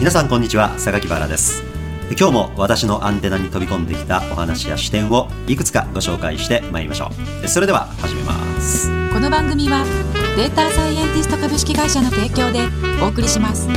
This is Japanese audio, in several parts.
皆さんこんにちは。榊原です。今日も私のアンテナに飛び込んできたお話や視点をいくつかご紹介してまいりましょう。それでは始めます。この番組はデータサイエンティスト株式会社の提供でお送りします。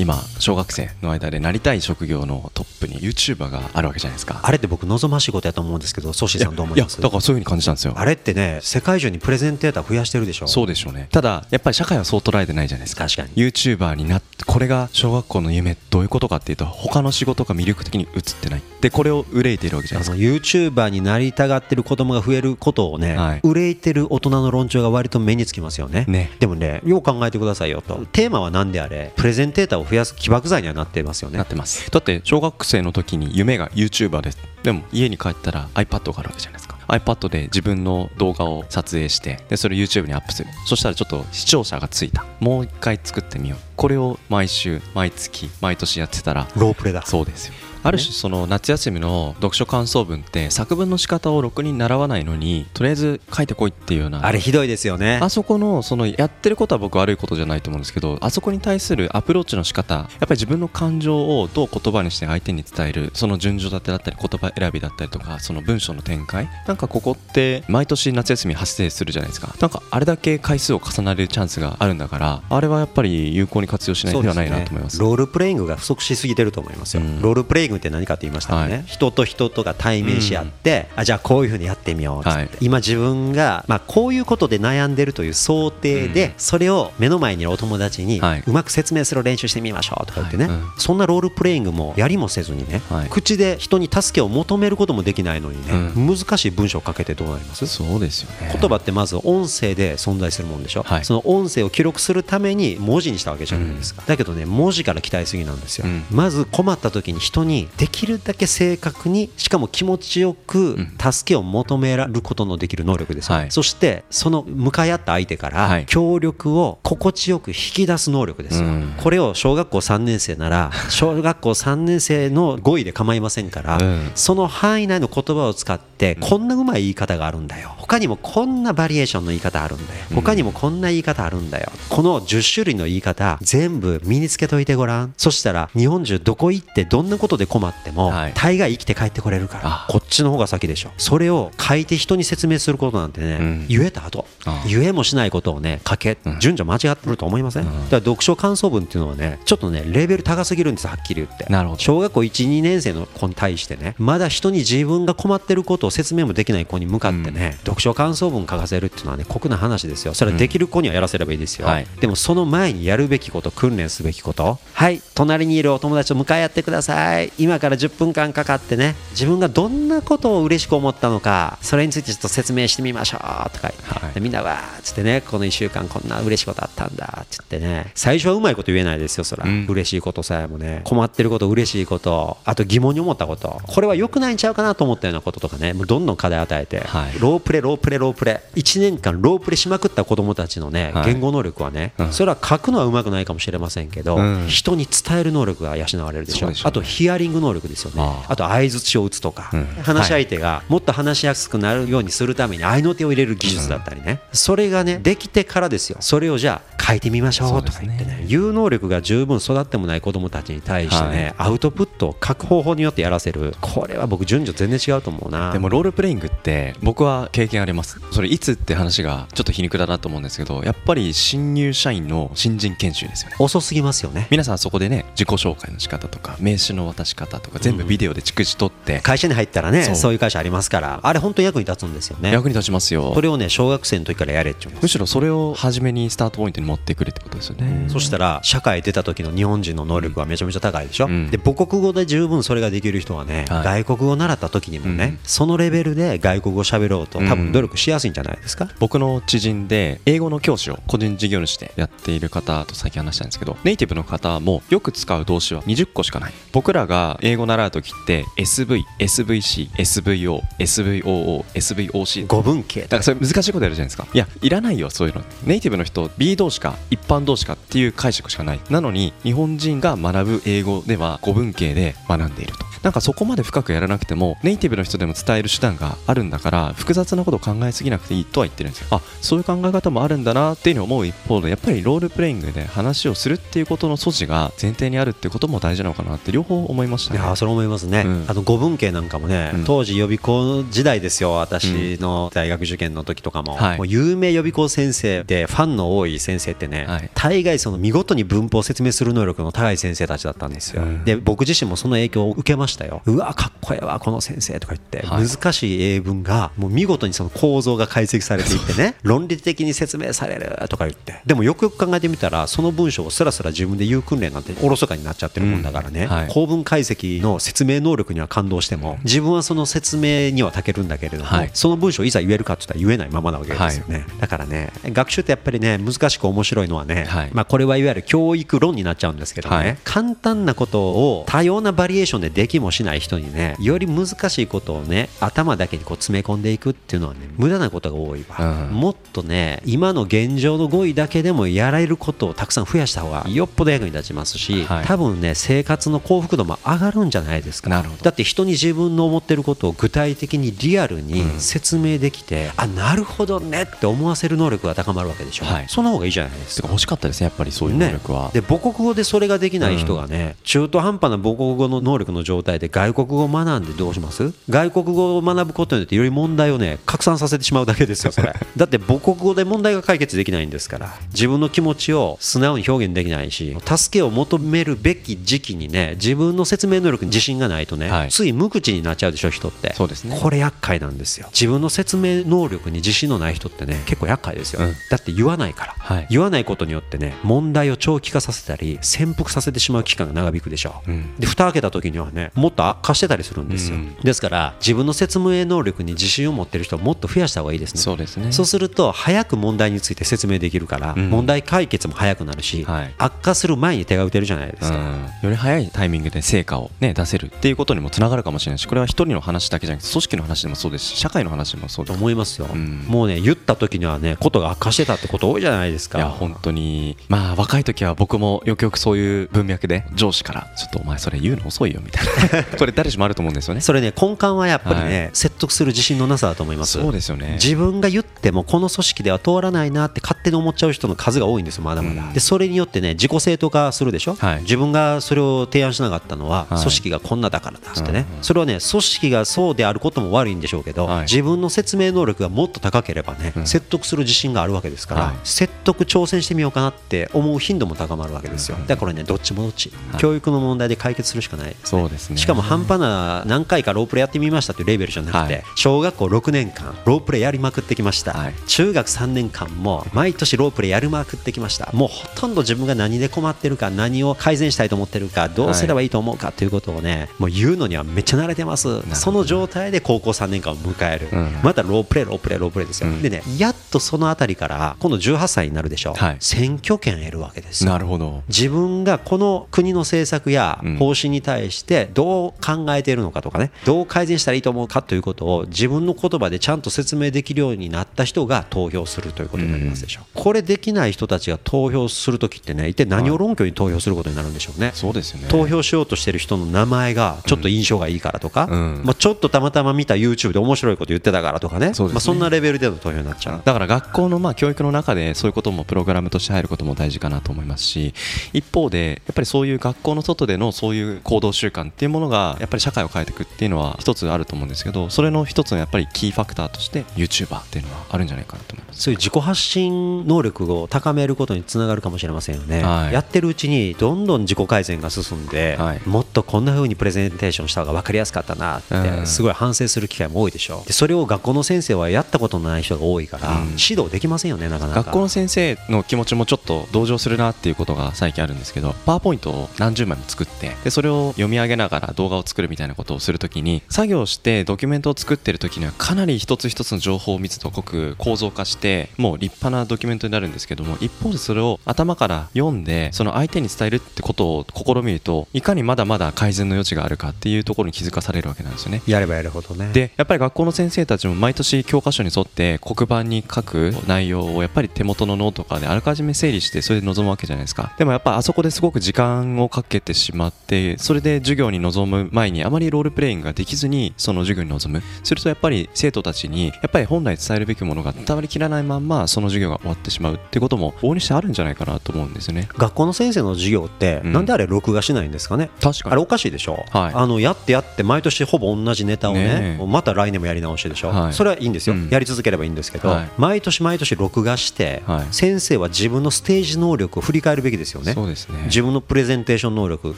今小学生の間でなりたい職業のトップに YouTuber があるわけじゃないですか。あれって僕望ましいことやと思うんですけどソシさんどう思います？だからそういうふうに感じたんですよ。あれってね世界中にプレゼンテーター増やしてるでしょ。そうでしょうね。ただやっぱり社会はそう捉えてないじゃないですか。確かに。YouTuber になってこれが小学校の夢どういうことかっていうと他の仕事が魅力的に映ってないでこれを憂いているわけじゃないですか。YouTuber になりたがってる子供が増えることをね、はい、憂いてる大人の論調が割と目につきますよね。ね。でもねよう考えてくださいよと。テーマは何であれプレゼンテーターを増やす起爆剤にはなってますよね。なってます。だって小学生の時に夢が YouTuber です。でも家に帰ったら iPad があるわけじゃないですか。iPad で自分の動画を撮影してでそれを YouTube にアップする。そしたらちょっと視聴者がついた。もう一回作ってみよう。これを毎週毎月毎年やってたらロープレだ。そうですよある種その夏休みの読書感想文って作文の仕方をろくに習わないのにとりあえず書いてこいっていうような。あれひどいですよね。あそこのそのやってることは僕悪いことじゃないと思うんですけどあそこに対するアプローチの仕方やっぱり自分の感情をどう言葉にして相手に伝えるその順序立てだったり言葉選びだったりとかその文章の展開なんかここって毎年夏休み発生するじゃないですか。なんかあれだけ回数を重なるチャンスがあるんだからあれはやっぱり有効に活用しないとではないなと思います、ね、ロールプレイングが不足しすぎてると思いますよ、うん、ロールプレイって何かと言いましたね、はい、人と人とが対面し合って、うん、あじゃあこういうふうにやってみようって、はい、今自分が、まあ、こういうことで悩んでるという想定で、うん、それを目の前にいるお友達に、うまく説明する練習してみましょうとか言ってね、そんなロールプレイングもやりもせずにね、口で人に助けを求めることもできないのにね、難しい文章をかけてどうなります？そうですよね。言葉ってまず音声で存在するもんでしょ、その音声を記録するために文字にしたわけじゃないですか、だけどね文字から期待すぎなんですよ、まず困った時に人にできるだけ正確にしかも気持ちよく助けを求められることのできる能力ですよ、はい、そしてその向かい合った相手から協力を心地よく引き出す能力ですよ、うん、これを小学校3年生なら 小学校3年生の語彙で構いませんから、うん、その範囲内の言葉を使ってこんなうまい言い方があるんだよ他にもこんなバリエーションの言い方あるんだよ。他にもこんな言い方あるんだよ。この10種類の言い方全部身につけといてごらん。そしたら日本中どこ行ってどんなことで困っても大概生きて帰ってこれるから。こっちの方が先でしょ。それを書いて人に説明することなんてね、うん、言えた後言えもしないことをね書け。順序間違ってると思いません、うん、だから読書感想文っていうのはねちょっとねレベル高すぎるんですはっきり言って。小学校12年生の子に対してねまだ人に自分が困ってることを説明もできない子に向かってね、うん、読書感想文書かせるっていうのはね酷な話ですよ。それはできる子にはやらせればいいですよ、はい、でもその前にやるべきこと訓練すべきこと。はい隣にいるお友達と向かい合ってください。今から10分間かかってね。自分がどんなことを嬉しく思ったのか。それについてちょっと説明してみましょうとか、はい、みんなわー。っつってねこの1週間こんな嬉しいことあったんだ。って言ってね。最初はうまいこと言えないですよそら、うん、嬉しいことさえもね。困ってること嬉しいこと。あと疑問に思ったこと。これは良くないんちゃうかなと思ったようなこととかね。もうどんどん課題与えて、はい、ロープレロープレロープレ。1年間ロープレしまくった子供たちのね言語能力はね、それは書くのはうまくないかもしれませんけど、うん、人に伝える能力が養われるでしょ。う、ね、あとヒアリング能力ですよね。あと相づちを打つとか、うん、話し相手がもっと話しやすくなるようにするために合いの手を入れる技術だったりね、それがねできてからですよ。それをじゃあ書いてみましょうとか言ってね。言う能力が十分育ってもない子どもたちに対してね、アウトプットを書く方法によってやらせる。これは僕順序全然違うと思うな。でもロールプレイングって僕は経験あります。それいつって話がちょっと皮肉だなと思うんですけどやっぱり新入社員の新人研修ですよね。遅すぎますよね。皆さんそこでね自己紹介の仕方とか名刺の渡し方とか全部ビデオで逐次取って、会社に入ったらねそう。いう会社ありますからあれ本当役に立つんですよね。役に立ちますよ。それをね小学生の時からやれってむしろそれを初めにスタートポイントに持ってくるってことですよね。そしたら社会出た時の日本人の能力はめちゃめちゃ高いでしょ、うん、で母国語で十分それができる人はね、はい、外国語を習った時にもね、うん、そのレベルで外国語を喋ろうと。多分努力しやすいんじゃないですか、うん、僕の知人で英語の教師を個人事業主でやっている方と最近話したんですけどネイティブの方もよく使う動詞は20個しかない。僕らが英語習う時って SV、SVC、SVO、SVOO、SVOC 語文系だからそれ難しいことやるじゃないですか。いやいらないよそういうの。ネイティブの人 B 動詞か一般動詞かっていう解釈しかない。なのに日本人が学ぶ英語では語文系で学んでいると。なんかそこまで深くやらなくてもネイティブの人でも伝える手段があるんだから複雑なことを考えすぎなくていいとは言ってるんですよ。あそういう考え方もあるんだなっていうのを思う一方でやっぱりロールプレイングで話をするっていうことの素地が前提にあるっていうことも大事なのかなって両方思いましたね。いやそれ思いますね、うん、あと語文系なんかもね、うん、当時予備校時代ですよ私の大学受験の時とかも、はい、もう有名予備校先生でファンの多い先生ってね、はい、大概その見事に文法を説明する能力の高い先生たちだったんですよ、うん、で僕自身もその影響を受けましたよ。うわかっこええわこの先生とか言って、はい、難しい英文がもう見事にその構造が解析されていってね 論理的に説明されるとか言って。でもよくよく考えてみたらその文章をすらすら自分で言う訓練なんておろそかになっちゃってるもんだからね、はい、構文解析の説明能力には感動しても自分はその説明にはたけるんだけれども、はい、その文章いざ言えるかって言ったら言えないままなわけですよね、だからね学習ってやっぱりね難しく面白いのはね、まあ、これはいわゆる教育論になっちゃうんですけどね、簡単なことを多様なバリエーションでできもしない人にねより難しいことをね頭だけにこう詰め込んでいくっていうのはね無駄なことが多いわ、うん、もっとね今の現状の語彙だけでもやられることをたくさん増やした方がよっぽど役に立ちますし、はい、多分ね生活の幸福度も上がるんじゃないですか。だって人に自分の思ってることを具体的にリアルに説明できて、うん、あなるほどねって思わせる能力が高まるわけでしょ、はい、その方がいいじゃないですか。欲しかったですねやっぱりそういう能力は、ね、で母国語でそれができない人がね、うん、中途半端な母国語の能力の状態で外国語を学んでどうします？外国語を学ぶことによってより問題をね拡散させてしまうだけですよそれ。だって母国語で問題が解決できないんですから。自分の気持ちを素直に表現できないし助けを求めるべき時期にね自分の説明能力に自信がないとね、はい、つい無口になっちゃうでしょ人って。そうですね。これ厄介なんですよ。自分の説明能力に自信のない人ってね結構厄介ですよ、うん、だって言わないから、はい、言わないことによってね問題を長期化させたり潜伏させてしまう期間が長引くでしょ。う、うん、で蓋開けた時にはねもっと悪化してたりするんですよ、うん、ですから自分の説明能力に自信を持ってる人はもっと増やした方がいいですね。そうですね。そうすると早く問題について説明できるから、問題解決も早くなるし、はい、悪化する前に手が打てるじゃないですか、より早いタイミングで成果を、ね、出せるっていうことにもつながるかもしれないしこれは一人の話だけじゃなくて組織の話でもそうですし社会の話でもそうです。思いますよ、うん、もうね言った時にはねことが悪化してたってこと多いじゃないですか。いや本当にまあ若い時は僕もよくよくそういう文脈で上司からちょっとお前それ言うの遅いよみたいな。これ誰しもあると思うんですよね。それね根幹はやっぱりね、はい、説得する自信のなさだと思いますそうです。よね。自分が言ってもこの組織では通らないなって勝手に思っちゃう人の数が多いんですよまだまだ、うん、でそれによってね自己正当化するでしょ、はい、自分がそれを提案しなかったのは組織がこんなだからだっつってね、それはね組織がそうであることも悪いんでしょうけど、自分の説明能力がもっと高ければね、説得する自信があるわけですから、説得挑戦してみようかなって思う頻度も高まるわけですよ。だからねどっちもどっち、教育の問題で解決するしかない。です、そうですね。しかも半端な何回かロープレやってみましたっていうレベルじゃなくて、小学校6年間ロープレやりまくってきました、中学3年間も毎年ロープレやりまくってきました。もうほとんど自分が何で困ってるか何を改善したいと思ってるかどうすればいいと思うかということをねもう言うのにはめっちゃ慣れてます。その状態で高校3年間を迎える、うん、またロープレーロープレーロープレーですよ、うん、でねやっとそのあたりから今度18歳になるでしょ。う、はい、選挙権得るわけですなるほど。自分がこの国の政策や方針に対してどう考えているのかとかねどう改善したらいいと思うかということを自分の言葉でちゃんと説明できるようになった人が投票するということになりますでしょう、うん、これできない人たちが投票するときってね一体何を論拠に投票することになるんでしょうね、そうですよね。投票しようとしてる人の名前がちょっと印象がいいからとか、うん、まあ、ちょっとたまたま見た YouTube で面白いこと言ってたからとかね、ね、まあ、そんなレベルでの投票になっちゃう。だから学校のまあ教育の中でそういうこともプログラムとして入ることも大事かなと思いますし一方でやっぱりそういう学校の外でのそういう行動習慣っていうものがやっぱり社会を変えていくっていうのは一つあると思うんですけどそれの一つのやっぱりキーファクターとして YouTuber っていうのはあるんじゃないかなと思います。そういう自己発信能力を高めることにつながるかもしれませんよね、はい、やってるうちにどんどん自己改善が進んで、はい、もっとこんな風にプレゼンテーションした方が分かりやすかったなってすごい反省する機会も多いでしょでそれを学校の先生はやったことのない人が多いから、指導できませんよねなかなか。学校の先生の気持ちもちょっと同情するなっていうことが最近あるんですけどパワーポイントを何十枚も作ってでそれを読み上げながら動画を作るみたいなことをするときに作業してドキュメントを作ってる時にはかなり一つ一つの情報を密度濃く構造化してもう立派なドキュメントになるんですけども一方でそれを頭から読んでその相手に伝えるってことを試みるといかにまだまだ改善の余地があるかっていうところに気づかされるわけなんですよね。やればやるほどね。でやっぱり学校の先生たちも毎年教科書に沿って黒板に書く内容をやっぱり手元のノートとかであらかじめ整理してそれで臨むわけじゃないですか。でもやっぱあそこですごく時間をかけてしまってそれで授業に臨臨む前にあまりロールプレイングができずにその授業に臨む。するとやっぱり生徒たちにやっぱり本来伝えるべきものが伝わりきらないまんまその授業が終わってしまうってことも往々にしてあるんじゃないかなと思うんですよね。学校の先生の授業って、うん。なんであれ録画しないんですかね？確あれおかしいでしょ、はい。あのやってやって毎年ほぼ同じネタをねねえ。また来年もやり直しでしょ、はい。それはいいんですよ、うん。やり続ければいいんですけど、はい。毎年毎年録画して、はい。先生は自分のステージ能力を振り返るべきですよね。そうですね。自分のプレゼンテーション能力。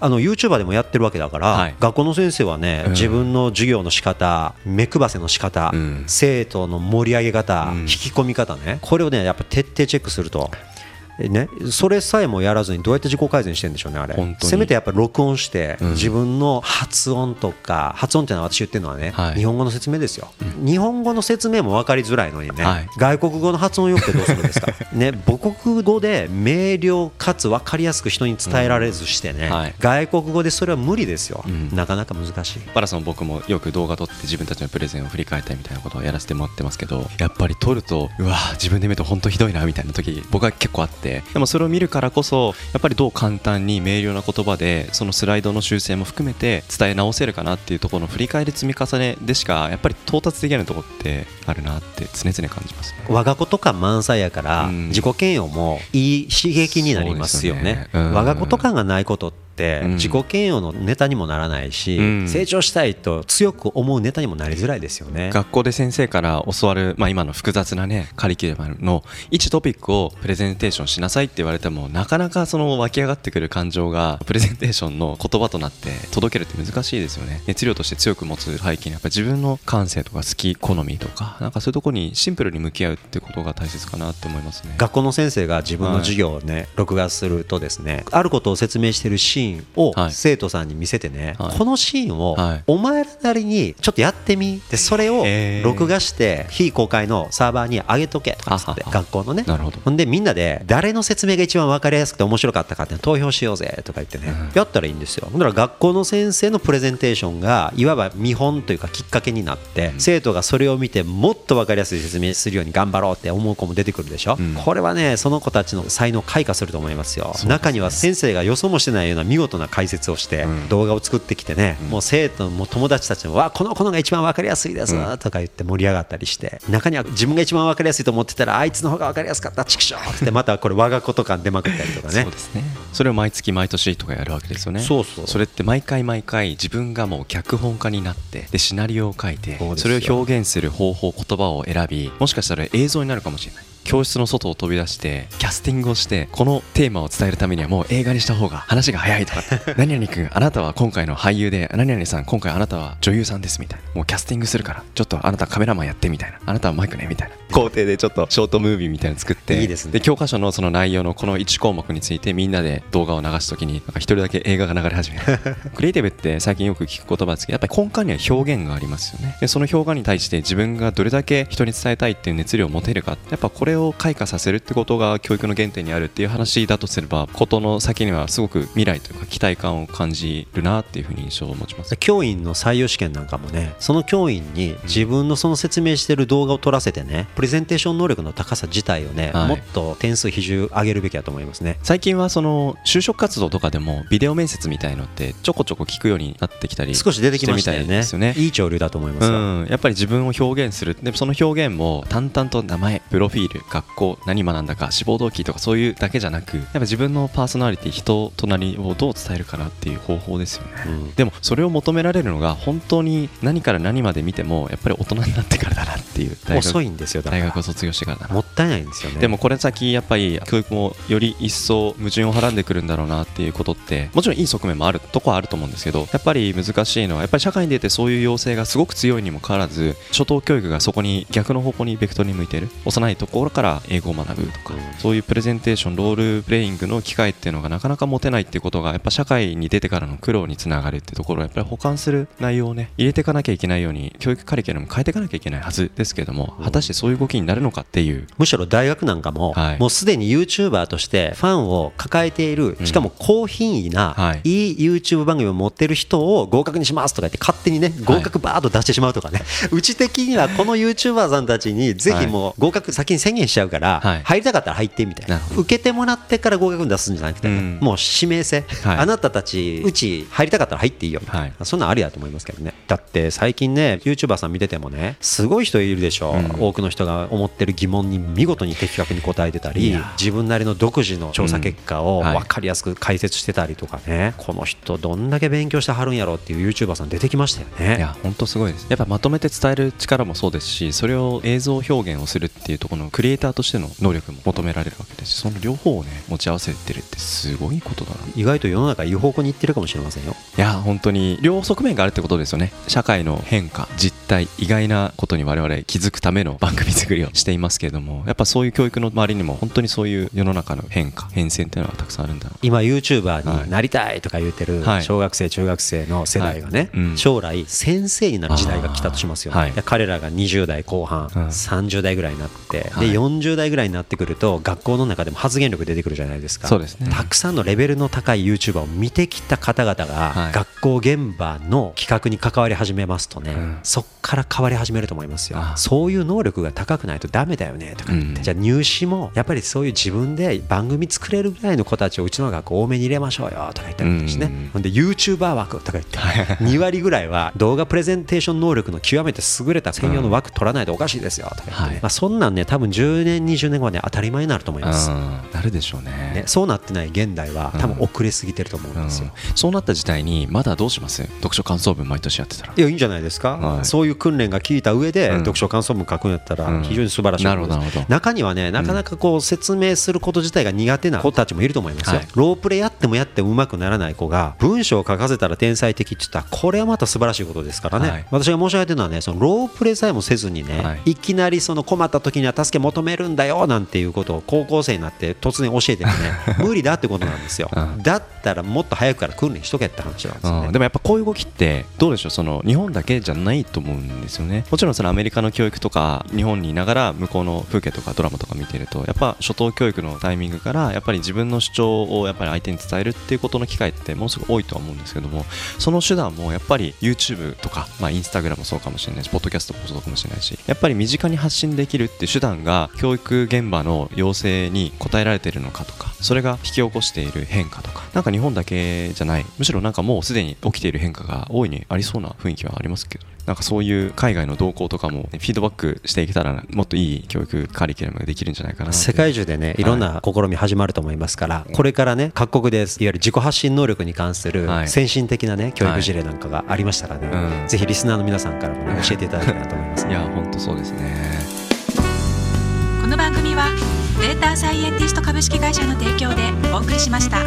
あの YouTuber でもやってるわけだから、はい。学校の先生はね、うん。自分の授業の仕方目配せの仕方、うん生徒の盛り上げ方、うん引き込み方ねこれをねやっぱ徹底チェックすると。えね、それさえもやらずにどうやって自己改善してるんでしょうね、あれ。せめてやっぱ録音して、うん。自分の発音とか、発音っていうのは私言ってるのはね、はい。日本語の説明ですよ、日本語の説明も分かりづらいのにね、はい。外国語の発音よくてどうするんですか、ね、母国語で明瞭かつ分かりやすく人に伝えられずしてね、うんはい。外国語でそれは無理ですよ、うん。なかなか難しい。パラさんも僕もよく動画撮って自分たちのプレゼンを振り返ったりみたいなことをやらせてもらってますけどやっぱり撮るとうわ自分で見ると本当ひどいなみたいな時僕は結構あってでもそれを見るからこそやっぱりどう簡単に明瞭な言葉でそのスライドの修正も含めて伝え直せるかなっていうところの振り返り積み重ねでしかやっぱり到達できないところってあるなって常々感じますね。我が子とか満載やからうん。自己嫌悪もいい刺激になりますよね。よね。うん。我が子とかがないことってうん。自己嫌悪のネタにもならないし、うん。成長したいと強く思うネタにもなりづらいですよね。学校で先生から教わる、まあ、今の複雑なねカリキュラムの1トピックをプレゼンテーションしなさいって言われてもなかなかその湧き上がってくる感情がプレゼンテーションの言葉となって届けるって難しいですよね。熱量として強く持つ背景にやっぱ自分の感性とか好き好みとかなんかそういうところにシンプルに向き合うってことが大切かなって思いますね。学校の先生が自分の授業をね、録画するとですねあることを説明してるシーンをはい生徒さんに見せてね、はい。このシーンをはい。お前らなりにちょっとやってみでそれを録画して非公開のサーバーに上げとけとかっつって学校のね。なるほんでみんなで誰の説明が一番分かりやすくて面白かったかって投票しようぜとか言ってね、うん。やったらいいんですよ。だから学校の先生のプレゼンテーションがいわば見本というかきっかけになって、生徒がそれを見てもっと分かりやすい説明するように頑張ろうって思う子も出てくるでしょ、うん。これはねその子たちの才能を開花すると思いますよ。中には先生が予想もしてないような見事な解説をしてうん。動画を作ってきてね、もう生徒も友達たちもわこの子のが一番分かりやすいですうん。とか言って盛り上がったりして中には自分が一番分かりやすいと思ってたらあいつの方が分かりやすかったチクショーってまたこれ我が子とか出まくったりとかね。そうですね。それを毎月毎年とかやるわけですよね。そうそう。それって毎回毎回自分がもう脚本家になってでシナリオを書いてそれよ。を表現する方法言葉を選びもしかしたら映像になるかもしれない教室の外を飛び出してキャスティングをしてこのテーマを伝えるためにはもう映画にした方が話が早いとか。何々君あなたは今回の俳優で何々さん今回あなたは女優さんですみたいな。もうキャスティングするからちょっとあなたカメラマンやってみたいな。あなたはマイクねみたいな。工程でちょっとショートムービーみたいなの作っていいですね。で教科書のその内容のこの1項目についてみんなで動画を流すときに一人だけ映画が流れ始める。クリエイティブって最近よく聞く言葉ですけどやっぱり根幹には表現がありますよね。でその表現に対して自分がどれだけ人に伝えたいっていう熱量を持てるかやっぱこれを開花させるってことが教育の原点にあるっていう話だとすればことの先にはすごく未来というか期待感を感じるなっていうふうに印象を持ちます。教員の採用試験なんかもねその教員に自分のその説明してる動画を撮らせてねプレゼンテーション能力の高さ自体をね、はい。もっと点数比重上げるべきだと思いますね。最近はその就職活動とかでもビデオ面接みたいのってちょこちょこ聞くようになってきたり少し出てきましたよしてみたいねよね。いい潮流だと思います。よ、うん、やっぱり自分を表現する。でその表現も淡々と名前プロフィール学校何学んだか志望動機とかそういうだけじゃなくやっぱ自分のパーソナリティ人となりをどう伝えるかなっていう方法ですよね、うん。でもそれを求められるのが本当に何から何まで見てもやっぱり大人になってからだなっていう遅いんですよ大学を卒業してからだな。もったいないんですよね。でもこれ先やっぱり教育もより一層矛盾をはらんでくるんだろうなっていうことってもちろんいい側面もあるとこはあると思うんですけどやっぱり難しいのはやっぱり社会に出てそういう要請がすごく強いにもかかわらず初等教育がそこに逆の方向にベクトルに向いてる幼いところから英語を学ぶとかそういうプレゼンテーションロールプレイングの機会っていうのがなかなか持てないっていうことがやっぱ社会に出てからの苦労につながるっていうところをやっぱり補完する内容をね入れていかなきゃいけないように教育カリキュラム変えていかなきゃいけないはずですけども果たしてそういう動きになるのかっていう。むしろ大学なんかも、はい。もうすでに YouTuber としてファンを抱えている、しかも高品位な、はい。い、い YouTube 番組を持ってる人を合格にしますとか言って勝手にね合格バーッと出してしまうとかね、うち的にはこの YouTuber さんたちにぜひもう合格先に宣言限しちゃうから、はい、入りたかったら入ってみたいな。受けてもらってから合格に出すんじゃなくて、うん、もう指名制、はい、あなたたちうち入りたかったら入っていいよ。みたい。な、そんなんありだと思いますけどね。だって最近ね YouTuber さん見ててもねすごい人いるでしょ、うん、多くの人が思ってる疑問に見事に的確に答えてたり自分なりの独自の調査結果を分かりやすく解説してたりとかね、この人どんだけ勉強してはるんやろっていう YouTuber さん出てきましたよね。いや本当すごいです。やっぱまとめて伝える力もそうですしそれを映像表現をするっていうところのクリエイターとしての能力も求められるわけです。しその両方をね持ち合わせてるってすごいことだな。意外と世の中いい方向に行ってるかもしれませんよ。いや本当に両側面があるってことですよね。社会の変化実態意外なことに我々気づくための番組作りをしていますけれどもやっぱそういう教育の周りにも本当にそういう世の中の変化変遷っていうのはたくさんあるんだ今 YouTuber になりたいとか言ってる小学生中学生の世代がね、はい。うん、将来先生になる時代が来たとしますよね、はい、彼らが20代後半、うん、30代ぐらいになって、で40代ぐらいになってくると学校の中でも発言力出てくるじゃないですか。そうです、ね、たくさんのレベルの高い YouTuber を見てきた方々が学校現場の企画に関わり始めますとね、うん、そっから変わり始めると思いますよ。そういう能力が高くないとダメだよねとか言って、じゃあ入試もやっぱりそういう自分で番組作れるぐらいの子たちをうちの学校多めに入れましょうよとか言ったりしてね、ほんで YouTuber 枠とか言って2割ぐらいは動画プレゼンテーション能力の極めて優れた専用の枠取らないとおかしいですよとか言って、ねまあ、そんなんね多分10年20年後はね当たり前になると思います。なるでしょうね。ねそうなってない現代は多分遅れすぎてると思うんですよ、そうなった時代にまだどうします？読書感想文毎年やってたら。いやいいんじゃないですか、はい、そういう訓練が効いた上で読書感想文書くんやったら非常に素晴らしい、うん、なるほど中にはねなかなかこう説明すること自体が苦手な子たちもいると思いますよ、はい、ロープレやってもやってもうまくならない子が文章を書かせたら天才的って言ったらこれはまた素晴らしいことですからね、はい、私が申し上げてるのはねそのロープレさえもせずにね、はい、いきなりその困った時には助け求めるんだよなんていうことを高校生になって突然教えてもね 無理だってことなんですよ、だったらもっと早くから訓練しとけって話なんですよ、ね、でもやっぱこういう動きってどうでしょう？その日本だけじゃないと思うんですよね。もちろんそのアメリカの教育とか日本にいながら向こうの風景とかドラマとか見てるとやっぱ初等教育のタイミングからやっぱり自分の主張をやっぱり相手に伝えるっていうことの機会ってもうすぐ多いとは思うんですけどもその手段もやっぱり YouTube とか、まあ、インスタグラムもそうかもしれないしポッドキャストもそうかもしれないしやっぱり身近に発信できるっていう手段が教育現場の要請に応えられているのかとかそれが引き起こしている変化とかなんか日本だけじゃないむしろなんかもうすでに起きている変化が大いにありそうな雰囲気はありますけどなんかそういう海外の動向とかもフィードバックしていけたらもっといい教育カリキュラムができるんじゃないかな世界中でねい。ろんな試み始まると思いますから、はい、これからね各国でいわゆる自己発信能力に関する先進的なね教育事例なんかがありましたらね、はい。うん、ぜひリスナーの皆さんからも、ね、教えていただけたらと思います、ね、いや本当そうですねこの番組はデータサイエンティスト株式会社の提供でお送りしました。